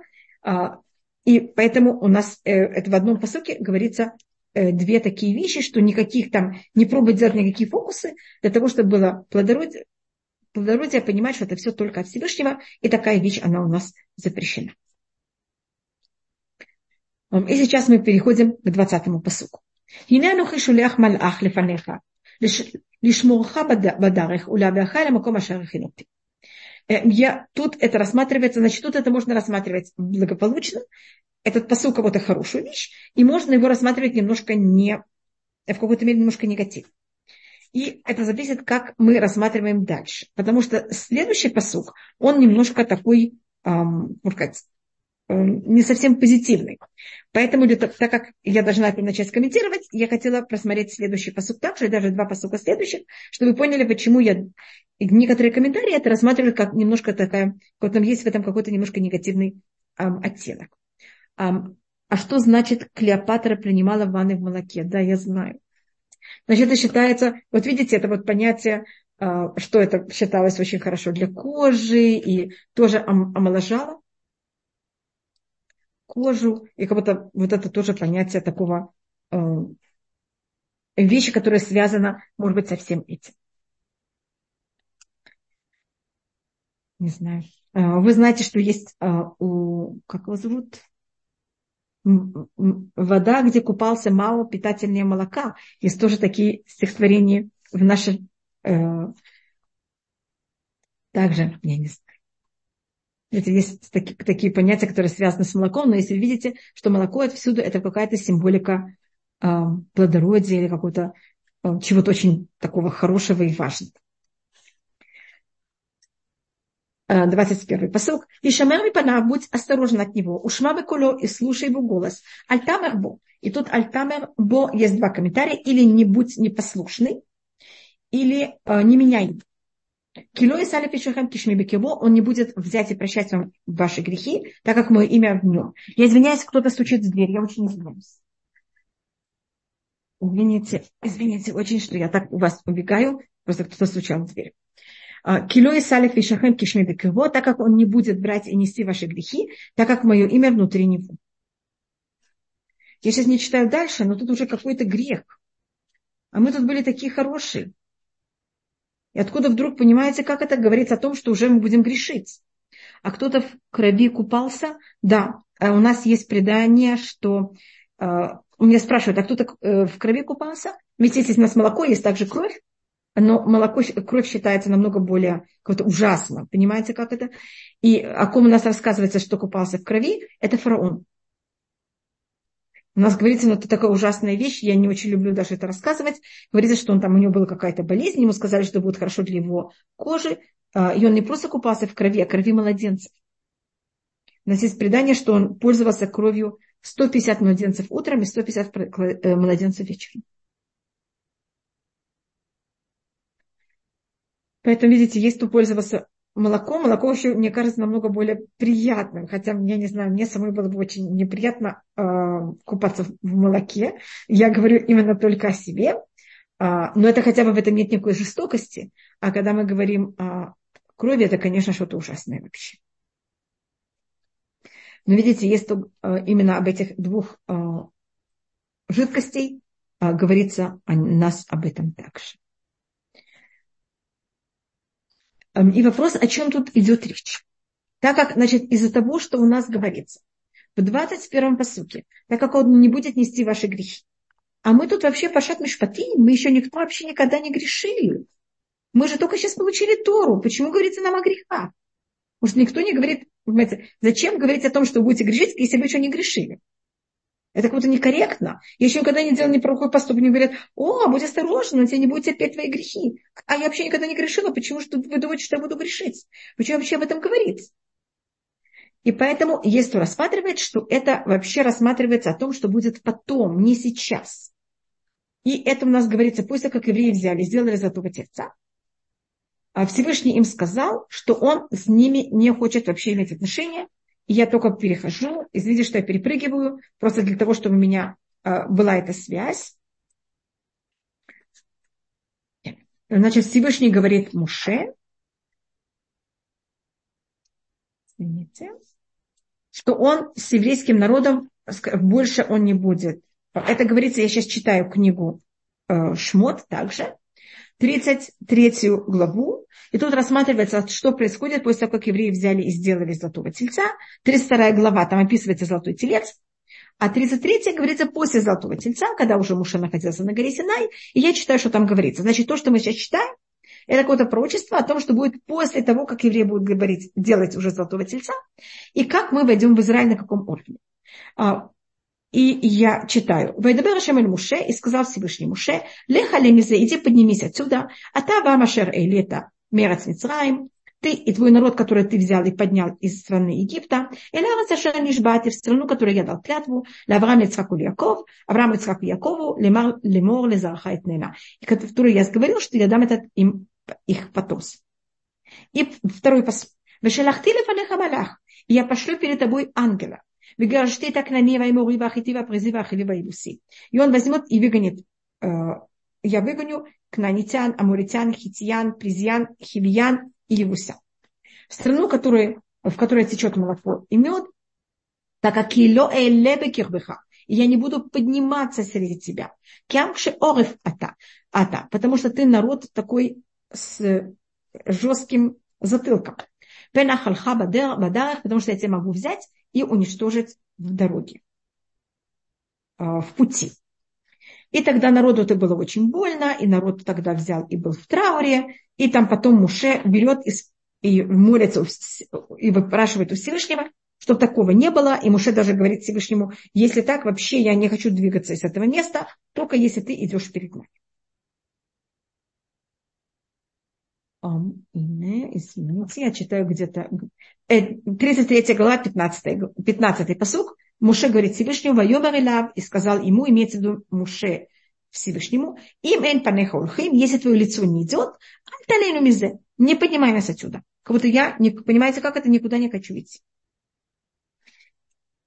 И поэтому у нас э, это в одном посылке говорится э, две такие вещи, что никаких там, не пробовать делать никакие фокусы, для того, чтобы было плодородие, плодородие понимать, что это все только от Всевышнего, и такая вещь, она у нас запрещена. И сейчас мы переходим к 20-му посылку. Лишмурха бадарех улябяха маком ашарахинопти я, тут это рассматривается, значит, тут это можно рассматривать благополучно. Этот посыл кого-то хорошую вещь, и можно его рассматривать немножко не, в какой-то мере немножко негатив. И это зависит, как мы рассматриваем дальше. Потому что следующий посук, он немножко такой, эм, можно сказать, не совсем позитивный. Поэтому, так как я должна это начать комментировать, я хотела просмотреть следующий посук также, и даже два посука следующих, чтобы вы поняли, почему я некоторые комментарии это рассматриваю как немножко такая, вот там есть в этом какой-то немножко негативный эм, оттенок. Эм, а что значит Клеопатра принимала ванны в молоке? Да, я знаю. Значит, это считается, вот видите, это вот понятие, э, что это считалось очень хорошо для кожи и тоже омоложало кожу, и как будто вот это тоже понятие такого э, вещи, которая связана, может быть, со всем этим. Не знаю. Э, вы знаете, что есть э, у, как его зовут? Вода, где купался мало питательнее молока. Есть тоже такие стихотворения в нашей... Э, также, я не знаю. Это есть такие, такие понятия, которые связаны с молоком, но если видите, что молоко это всюду это какая-то символика э, плодородия или какого-то э, чего-то очень такого хорошего и важного. 21 посыл. И шамер пана, будь осторожен от него. Ушма куло и слушай его голос. Альтамер бо. И тут альтамер бо есть два комментария. Или не будь непослушный, или э, не меняй Кило и сали пишехем кишми бекево, он не будет взять и прощать вам ваши грехи, так как мое имя в нем. Я извиняюсь, кто-то стучит в дверь, я очень извиняюсь. Извините, извините очень, что я так у вас убегаю, просто кто-то стучал в дверь. А, Кило и салиф и шахем кишми бекево, так как он не будет брать и нести ваши грехи, так как мое имя внутри него. Я сейчас не читаю дальше, но тут уже какой-то грех. А мы тут были такие хорошие. И откуда вдруг, понимаете, как это говорится о том, что уже мы будем грешить? А кто-то в крови купался? Да, а у нас есть предание, что... Э, у меня спрашивают, а кто-то э, в крови купался? Ведь если у нас молоко, есть также кровь, но молоко, кровь считается намного более как-то ужасно. Понимаете, как это? И о ком у нас рассказывается, что купался в крови, это фараон. У нас говорится, ну это такая ужасная вещь, я не очень люблю даже это рассказывать. Говорится, что он там, у него была какая-то болезнь, ему сказали, что будет хорошо для его кожи. А, и он не просто купался в крови, а крови младенцев. У нас есть предание, что он пользовался кровью 150 младенцев утром и 150 э, младенцев вечером. Поэтому, видите, есть кто пользовался молоко. Молоко еще, мне кажется, намного более приятным. Хотя, я не знаю, мне самой было бы очень неприятно э, купаться в молоке. Я говорю именно только о себе. А, но это хотя бы в этом нет никакой жестокости. А когда мы говорим о крови, это, конечно, что-то ужасное вообще. Но видите, есть именно об этих двух жидкостей говорится о нас об этом также. Эм, и вопрос, о чем тут идет речь. Так как, значит, из-за того, что у нас говорится в 21-м посуке, так как он не будет нести ваши грехи. А мы тут вообще пошат мишпати, мы еще никто вообще никогда не грешили. Мы же только сейчас получили Тору. Почему говорится нам о грехах? Может, никто не говорит, понимаете, зачем говорить о том, что вы будете грешить, если вы еще не грешили? Это как будто некорректно. Я еще никогда не делала неплохой поступок. Мне говорят, о, будь осторожен, он тебя не будет терпеть твои грехи. А я вообще никогда не грешила. Почему что вы думаете, что я буду грешить? Почему вообще об этом говорить? И поэтому, если рассматривает, что это вообще рассматривается о том, что будет потом, не сейчас. И это у нас говорится, после как евреи взяли, сделали золотого тельца, а Всевышний им сказал, что он с ними не хочет вообще иметь отношения, я только перехожу, и видишь, что я перепрыгиваю, просто для того, чтобы у меня э, была эта связь. Значит, Всевышний говорит Муше, извините, что он с еврейским народом больше он не будет. Это говорится, я сейчас читаю книгу э, Шмот также, 33 главу, и тут рассматривается, что происходит после того, как евреи взяли и сделали золотого тельца. 32 глава, там описывается золотой телец. А 33 говорится после золотого тельца, когда уже Муша находился на горе Синай. И я читаю, что там говорится. Значит, то, что мы сейчас читаем, это какое-то пророчество о том, что будет после того, как евреи будут говорить, делать уже золотого тельца, и как мы войдем в Израиль, на каком уровне. И я читаю. Вайдабер Шамель Муше и сказал Всевышний Муше, леха лемизе, иди поднимись отсюда, а та вамашер эйлета мерац Мицраим, ты и твой народ, который ты взял и поднял из страны Египта, и в страну, которую я дал клятву, Авраам Ицхаку Яков, Авраам Ицхаку Якову, лемор лезараха и тнена. Который я говорил, что я дам этот им их потос. И второй посуд. Вешелахти лефанеха малах. И я пошлю перед тобой ангела. Вегаршти так на мива и морива хитива призыва хивива и. И он возьмет и выгонит, я выгоню кнанитян, амуритян, хитиян, призьян, хивиян и евуся. В страну, которая, в которой течет молоко и мед, так как кило элебе кирбеха, и я не буду подниматься среди тебя. Кямши орев ата, ата, потому что ты народ такой с жестким затылком. Пенахалха бадарах, потому что я тебя могу взять и уничтожить в дороге, а, в пути. И тогда народу это было очень больно, и народ тогда взял и был в трауре, и там потом Муше берет и, и молится и выпрашивает у Всевышнего, чтобы такого не было. И Муше даже говорит Всевышнему, если так, вообще я не хочу двигаться из этого места, только если ты идешь перед нами. извините, я читаю где-то 33 э, глава, 15, 15 посук. Муше говорит Всевышнему, Вайомар Илав, и сказал ему, имеется в виду Муше Всевышнему, им эн панеха улхим, если твое лицо не идет, анталейну мизе, не поднимай нас отсюда. Как будто я, не, понимаете, как это, никуда не хочу идти.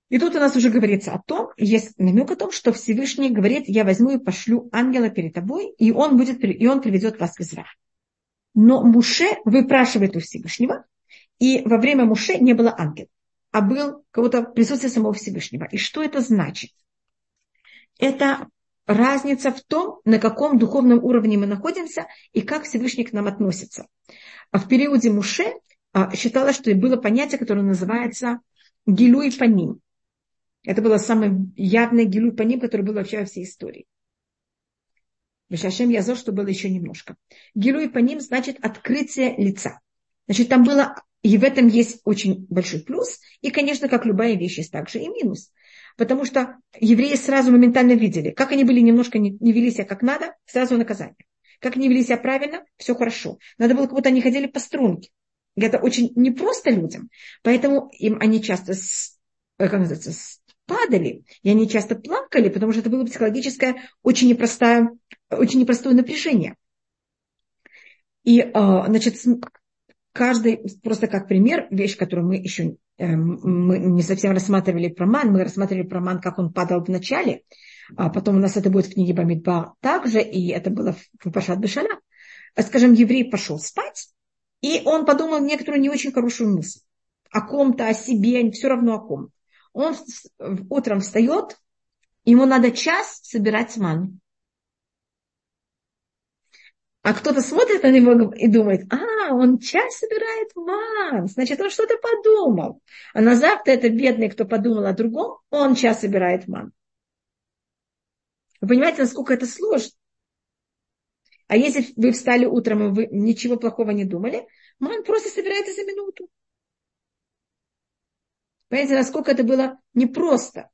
И тут у нас уже говорится о том, есть намек о том, что Всевышний говорит, я возьму и пошлю ангела перед тобой, и он, будет, и он приведет вас в Израиль. Но Муше выпрашивает у Всевышнего, и во время Муше не было ангела, а был кого-то присутствие самого Всевышнего. И что это значит? Это разница в том, на каком духовном уровне мы находимся и как Всевышний к нам относится. А в периоде Муше а, считалось, что было понятие, которое называется гилуй паним. Это было самое явное гилуй паним, которое было вообще во всей истории. Вишашем Язор, что было еще немножко. Гилуй паним значит открытие лица. Значит, там было, и в этом есть очень большой плюс, и, конечно, как любая вещь, есть также и минус. Потому что евреи сразу моментально видели, как они были немножко не, не вели себя как надо, сразу наказание. Как они вели себя правильно, все хорошо. Надо было, как будто они ходили по струнке. И это очень непросто людям. Поэтому им они часто с, э, как называется, падали, и они часто плакали, потому что это было психологическое, очень непростое, очень непростое напряжение. И, э, значит, каждый, просто как пример, вещь, которую мы еще Эм, мы не совсем рассматривали про ман, мы рассматривали про ман, как он падал в начале. а потом у нас это будет в книге Бамидба также, и это было в Пашат Бешаля. Скажем, еврей пошел спать, и он подумал некоторую не очень хорошую мысль. О ком-то, о себе, все равно о ком. Он утром встает, ему надо час собирать ман. А кто-то смотрит на него и думает, а, он час собирает ман, значит, он что-то подумал. А на завтра это бедный, кто подумал о другом, он час собирает ман. Вы понимаете, насколько это сложно? А если вы встали утром и вы ничего плохого не думали, ман просто собирается за минуту. Понимаете, насколько это было непросто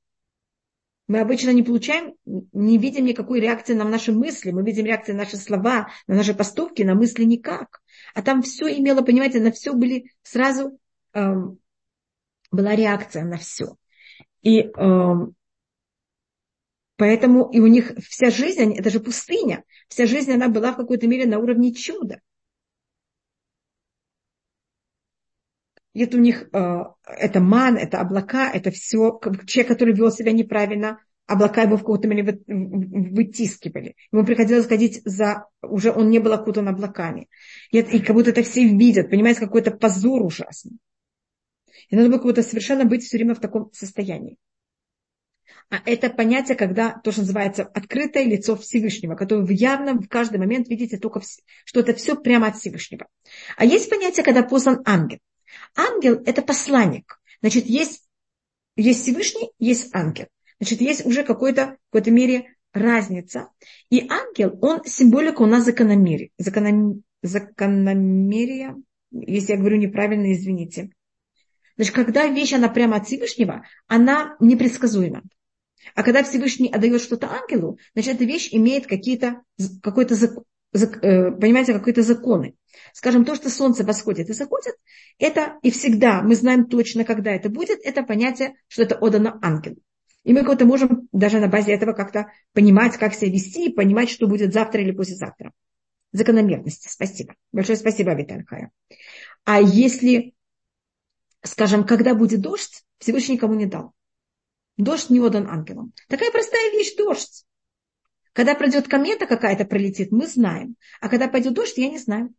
мы обычно не получаем, не видим никакой реакции на наши мысли, мы видим реакции на наши слова, на наши поступки, на мысли никак. А там все имело, понимаете, на все были сразу, эм, была реакция на все. И эм, поэтому и у них вся жизнь, это же пустыня, вся жизнь, она была в какой-то мере на уровне чуда. Это у них э, это ман, это облака, это все. Человек, который вел себя неправильно, облака его в какой-то мере вытискивали. Ему приходилось ходить за... Уже он не был окутан облаками. И, и как будто это все видят. Понимаете, какой-то позор ужасный. И надо было как будто совершенно быть все время в таком состоянии. А это понятие, когда то, что называется открытое лицо Всевышнего, которое вы явно в каждый момент видите только, что это все прямо от Всевышнего. А есть понятие, когда послан ангел. Ангел – это посланник. Значит, есть, есть Всевышний, есть ангел. Значит, есть уже какой-то, в какой-то мере разница. И ангел, он символика у нас закономерия. Законом, закономерия, если я говорю неправильно, извините. Значит, когда вещь, она прямо от Всевышнего, она непредсказуема. А когда Всевышний отдает что-то ангелу, значит, эта вещь имеет какие-то, какой-то закон, понимаете, какие-то законы. Скажем, то, что солнце восходит и заходит, это и всегда, мы знаем точно, когда это будет, это понятие, что это отдано ангелу. И мы как-то можем даже на базе этого как-то понимать, как себя вести, и понимать, что будет завтра или послезавтра. Закономерности. Спасибо. Большое спасибо, Виталь А если, скажем, когда будет дождь, Всевышний никому не дал. Дождь не отдан ангелам. Такая простая вещь – дождь. Когда пройдет комета какая-то пролетит, мы знаем. А когда пойдет дождь, я не знаю.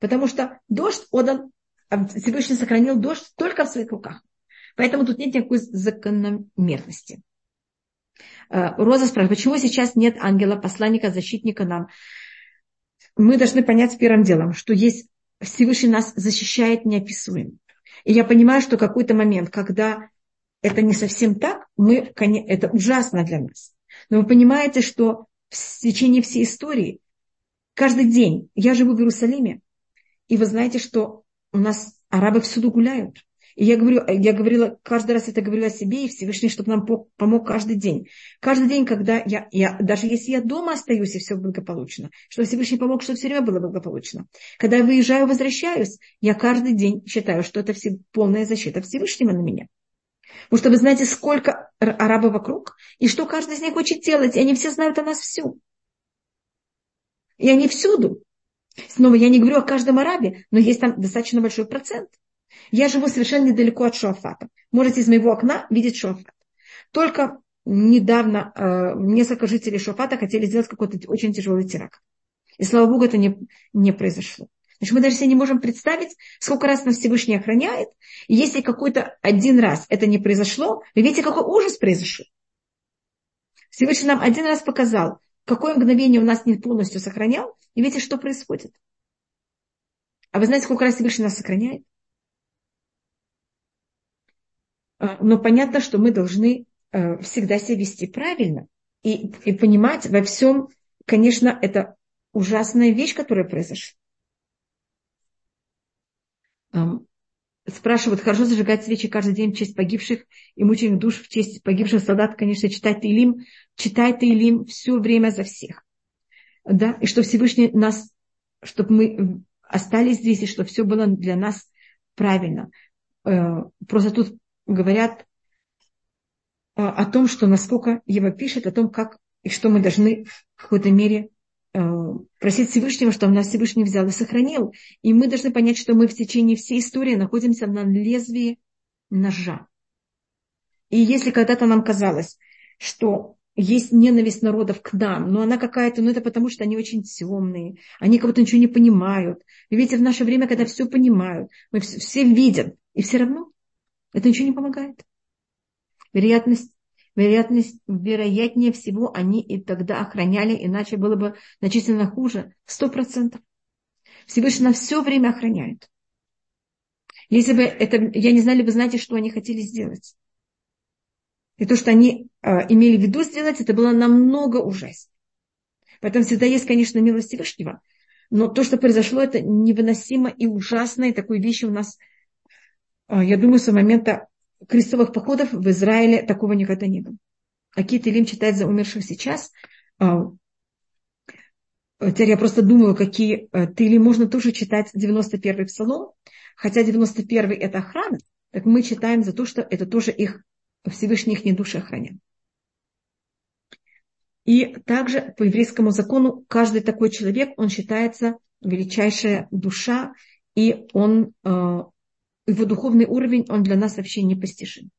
Потому что дождь отдан, а Всевышний сохранил дождь только в своих руках. Поэтому тут нет никакой закономерности. Э, Роза спрашивает, почему сейчас нет ангела, посланника, защитника нам? Мы должны понять первым делом, что есть Всевышний нас защищает неописуем. И я понимаю, что какой-то момент, когда это не совсем так, мы, это ужасно для нас. Но вы понимаете, что в течение всей истории, каждый день, я живу в Иерусалиме, и вы знаете, что у нас арабы всюду гуляют. И я, говорю, я говорила, каждый раз это говорила о себе, и Всевышний, чтобы нам помог каждый день. Каждый день, когда я, я, даже если я дома остаюсь, и все благополучно, что Всевышний помог, чтобы все время было благополучно. Когда я выезжаю, возвращаюсь, я каждый день считаю, что это все, полная защита Всевышнего на меня. Потому что вы знаете, сколько арабов вокруг, и что каждый из них хочет делать, и они все знают о нас всю. И они всюду. Снова я не говорю о каждом арабе, но есть там достаточно большой процент. Я живу совершенно недалеко от Шуафата. Можете из моего окна видеть Шуафат. Только недавно э, несколько жителей Шуафата хотели сделать какой-то очень тяжелый теракт. И слава богу, это не, не произошло. Значит, мы даже себе не можем представить, сколько раз нас Всевышний охраняет. И если какой-то один раз это не произошло, вы видите, какой ужас произошел. Всевышний нам один раз показал, какое мгновение у нас не полностью сохранял, и видите, что происходит. А вы знаете, сколько раз Всевышний нас сохраняет? А, но понятно, что мы должны э, всегда себя вести правильно и, и понимать во всем, конечно, это ужасная вещь, которая произошла спрашивают, хорошо зажигать свечи каждый день в честь погибших и мученых душ, в честь погибших солдат, конечно, читать Таилим, читать Таилим все время за всех. Да? И что Всевышний нас, чтобы мы остались здесь, и что все было для нас правильно. Э, просто тут говорят э, о том, что насколько Ева пишет, о том, как и что мы должны в какой-то мере просить Всевышнего, чтобы нас Всевышний взял и сохранил. И мы должны понять, что мы в течение всей истории находимся на лезвии ножа. И если когда-то нам казалось, что есть ненависть народов к нам, но она какая-то, ну это потому, что они очень темные, они как будто ничего не понимают. Вы видите, в наше время, когда все понимают, мы все, все видят, и все равно это ничего не помогает. Вероятность, вероятность, вероятнее всего, они и тогда охраняли, иначе было бы значительно хуже, сто процентов. Всевышний все время охраняет. Если бы это, я не знаю, ли вы знаете, что они хотели сделать. И то, что они э, имели в виду сделать, это было намного ужаснее. Поэтому всегда есть, конечно, милость Всевышнего. Но то, что произошло, это невыносимо и ужасно. И такой вещи у нас, э, я думаю, с момента крестовых походов в Израиле такого никогда не было. Акит Илим читает за умерших сейчас. Э, теперь я просто думаю, какие э, Тили можно тоже читать 91-й псалом. Хотя 91-й это охрана, так мы читаем за то, что это тоже их Всевышний их не души охранял. И также по еврейскому закону каждый такой человек, он считается величайшая душа, и он, э, его духовный уровень, он для нас вообще непостижим.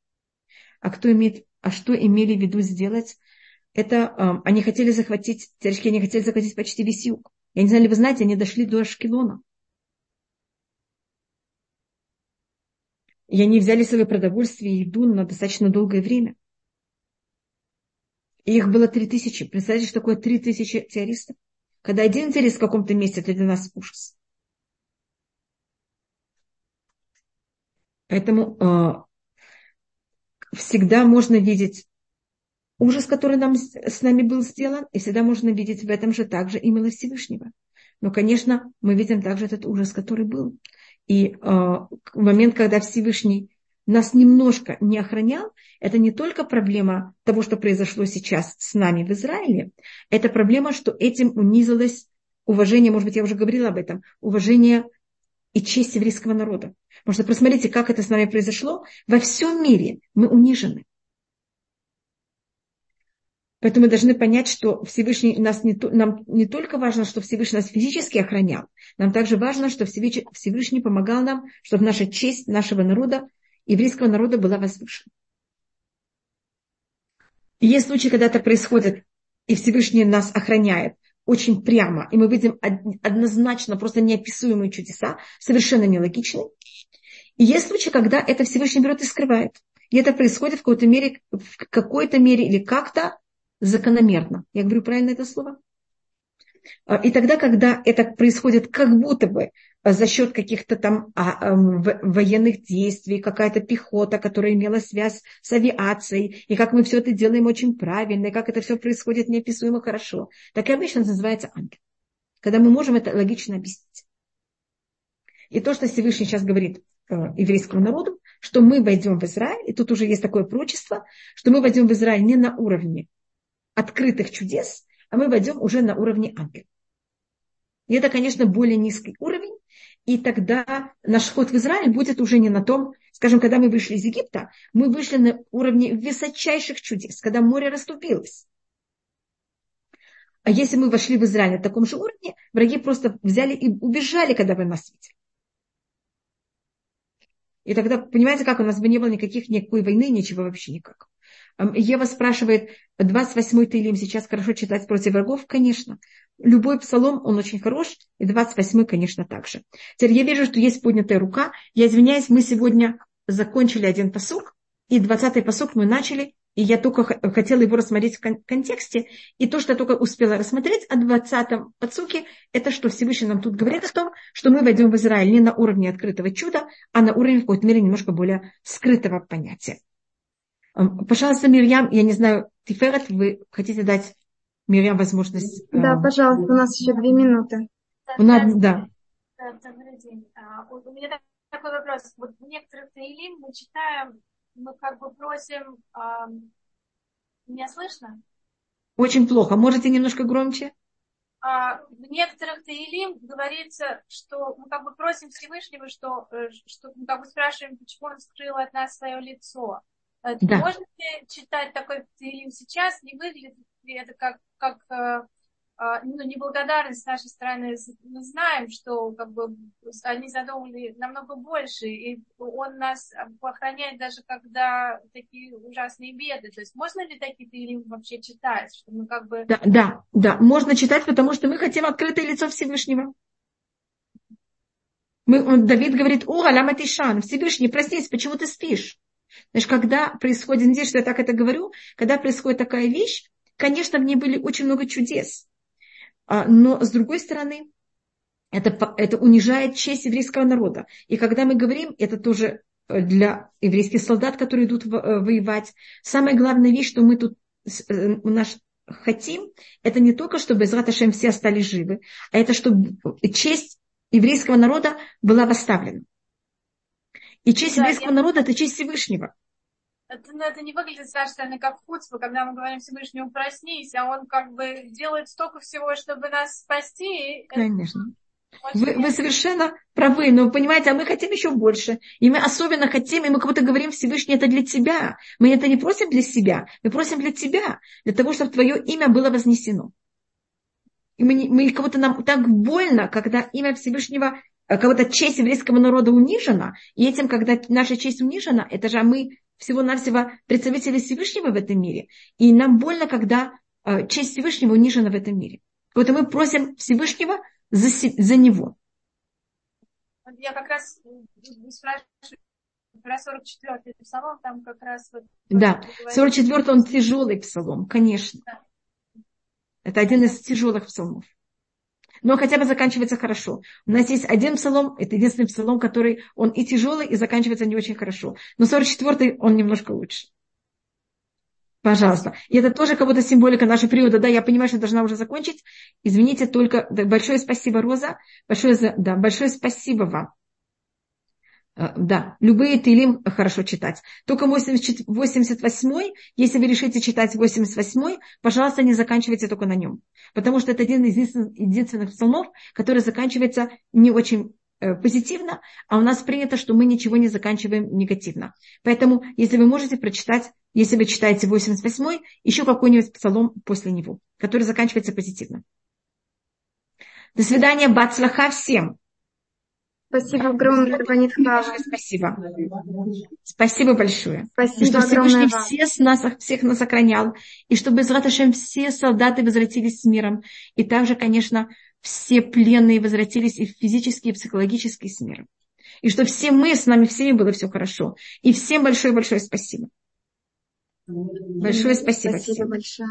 А кто имеет, а что имели в виду сделать? Это э, они хотели захватить, теоретически они хотели захватить почти весь юг. Я не знаю, вы знаете, они дошли до Ашкелона. И они взяли свое продовольствие и еду на достаточно долгое время. И их было три тысячи. Представляете, что такое три тысячи террористов? Когда один террорист в каком-то месте, это для нас ужас. Поэтому э, всегда можно видеть ужас, который нам, с нами был сделан, и всегда можно видеть в этом же также и милость Всевышнего. Но, конечно, мы видим также этот ужас, который был. И э, в момент, когда Всевышний нас немножко не охранял, это не только проблема того, что произошло сейчас с нами в Израиле, это проблема, что этим унизилось уважение, может быть, я уже говорила об этом, уважение и честь еврейского народа. Потому что посмотрите, как это с нами произошло. Во всем мире мы унижены. Поэтому мы должны понять, что Всевышний нас не, нам не только важно, что Всевышний нас физически охранял, нам также важно, что Всевышний помогал нам, чтобы наша честь нашего народа, еврейского народа была возвышена. И есть случаи, когда это происходит, и Всевышний нас охраняет очень прямо, и мы видим однозначно просто неописуемые чудеса, совершенно нелогичные. И есть случаи, когда это Всевышний берет и скрывает. И это происходит в какой-то мере, в какой-то мере или как-то закономерно. Я говорю правильно это слово? А, и тогда, когда это происходит как будто бы за счет каких-то там а, военных действий, какая-то пехота, которая имела связь с авиацией, и как мы все это делаем очень правильно, и как это все происходит неописуемо хорошо, так и обычно называется ангел. Когда мы можем это логично объяснить. И то, что Всевышний сейчас говорит еврейскому народу, что мы войдем в Израиль, и тут уже есть такое прочество, что мы войдем в Израиль не на уровне открытых чудес, а мы войдем уже на уровне ангела. И это, конечно, более низкий уровень. И тогда наш ход в Израиль будет уже не на том, скажем, когда мы вышли из Египта, мы вышли на уровне высочайших чудес, когда море расступилось. А если мы вошли в Израиль на таком же уровне, враги просто взяли и убежали, когда вы нас видели. И тогда, понимаете, как у нас бы не было никаких, никакой войны, ничего вообще никак. Ева спрашивает, 28-й Таилим сейчас хорошо читать против врагов? Конечно. Любой псалом, он очень хорош, и 28-й, конечно, также. Теперь я вижу, что есть поднятая рука. Я извиняюсь, мы сегодня закончили один посук, и 20-й посук мы начали, и я только хотела его рассмотреть в контексте. И то, что я только успела рассмотреть о 20-м подсуке, это что Всевышний нам тут говорит о том, что мы войдем в Израиль не на уровне открытого чуда, а на уровне в какой-то мере немножко более скрытого понятия. Пожалуйста, Мирьям, я не знаю, Тиферет, вы хотите дать Мирьям возможность? Да, э, пожалуйста, у нас еще две минуты. У нас, да. Добрый день. А, у меня такой вопрос. Вот в некоторых Таилим мы читаем, мы как бы просим... Меня слышно? Очень плохо. Можете немножко громче? А, в некоторых Таилим говорится, что мы как бы просим Всевышнего, что, э, что мы как бы спрашиваем, почему он скрыл от нас свое лицо. Да. Можно ли читать такой фильм сейчас? Не выглядит ли это как, как, э, а, ну, неблагодарность с нашей стороны. Мы знаем, что как бы, они задумали намного больше, и он нас охраняет даже когда такие ужасные беды. То есть можно ли такие Таилим вообще читать? Что мы как бы... Да, да, да, можно читать, потому что мы хотим открытое лицо Всевышнего. Мы, Давид говорит, о, алям Шан, Всевышний, проснись, почему ты спишь? Знаешь, когда происходит, здесь, что я так это говорю, когда происходит такая вещь, конечно, в ней были очень много чудес. А, но с другой стороны, это, это унижает честь еврейского народа. И когда мы говорим, это тоже э, для еврейских солдат, которые идут э, воевать, самая главная вещь, что мы тут э, наш хотим, это не только, чтобы из Раташем все остались живы, а это чтобы честь еврейского народа была восставлена. И честь да, еврейского я... народа – это честь Всевышнего. Это, ну, это не выглядит с нашей стороны как хуцпа, когда мы говорим Всевышнему проснись, а он как бы делает столько всего, чтобы нас спасти. Конечно. Вы, вы совершенно правы, но понимаете, а мы хотим еще больше. И мы особенно хотим, и мы как будто говорим Всевышний, это для тебя. Мы это не просим для себя, мы просим для тебя, для того, чтобы твое имя было вознесено. И мы, мы кого-то нам так больно, когда имя Всевышнего, э, когда честь еврейского народа унижена, и этим, когда наша честь унижена, это же мы всего-навсего представители Всевышнего в этом мире. И нам больно, когда э, честь Всевышнего унижена в этом мире. Вот мы просим Всевышнего за, за него. Я как раз спрашиваю про 44-й псалом, там как раз... Вот, да, 44-й он тяжелый псалом, конечно. Да. Это один из тяжелых псалмов но хотя бы заканчивается хорошо. У нас есть один псалом, это единственный псалом, который он и тяжелый, и заканчивается не очень хорошо. Но 44-й он немножко лучше. Пожалуйста. И это тоже как будто символика нашего периода. Да, я понимаю, что должна уже закончить. Извините, только большое спасибо, Роза. Большое, да, большое спасибо вам. Э, да, любые Тейлим хорошо читать. Только 88, если вы решите читать 88, пожалуйста, не заканчивайте только на нем. Потому что это один из единственных, псалмов, который заканчивается не очень э, позитивно, а у нас принято, что мы ничего не заканчиваем негативно. Поэтому, если вы можете прочитать, если вы читаете 88, еще какой-нибудь псалом после него, который заканчивается позитивно. До свидания, бацлаха всем! Спасибо огромное, Рабанит Спасибо. Спасибо большое. Спасибо что Всевышний все с нас, всех нас охранял. И чтобы из Раташем все солдаты возвратились с миром. И также, конечно, все пленные возвратились и физически, и психологически с миром. И что все мы, с нами всеми было все хорошо. И всем большое-большое спасибо. Большое спасибо. Спасибо всем. большое.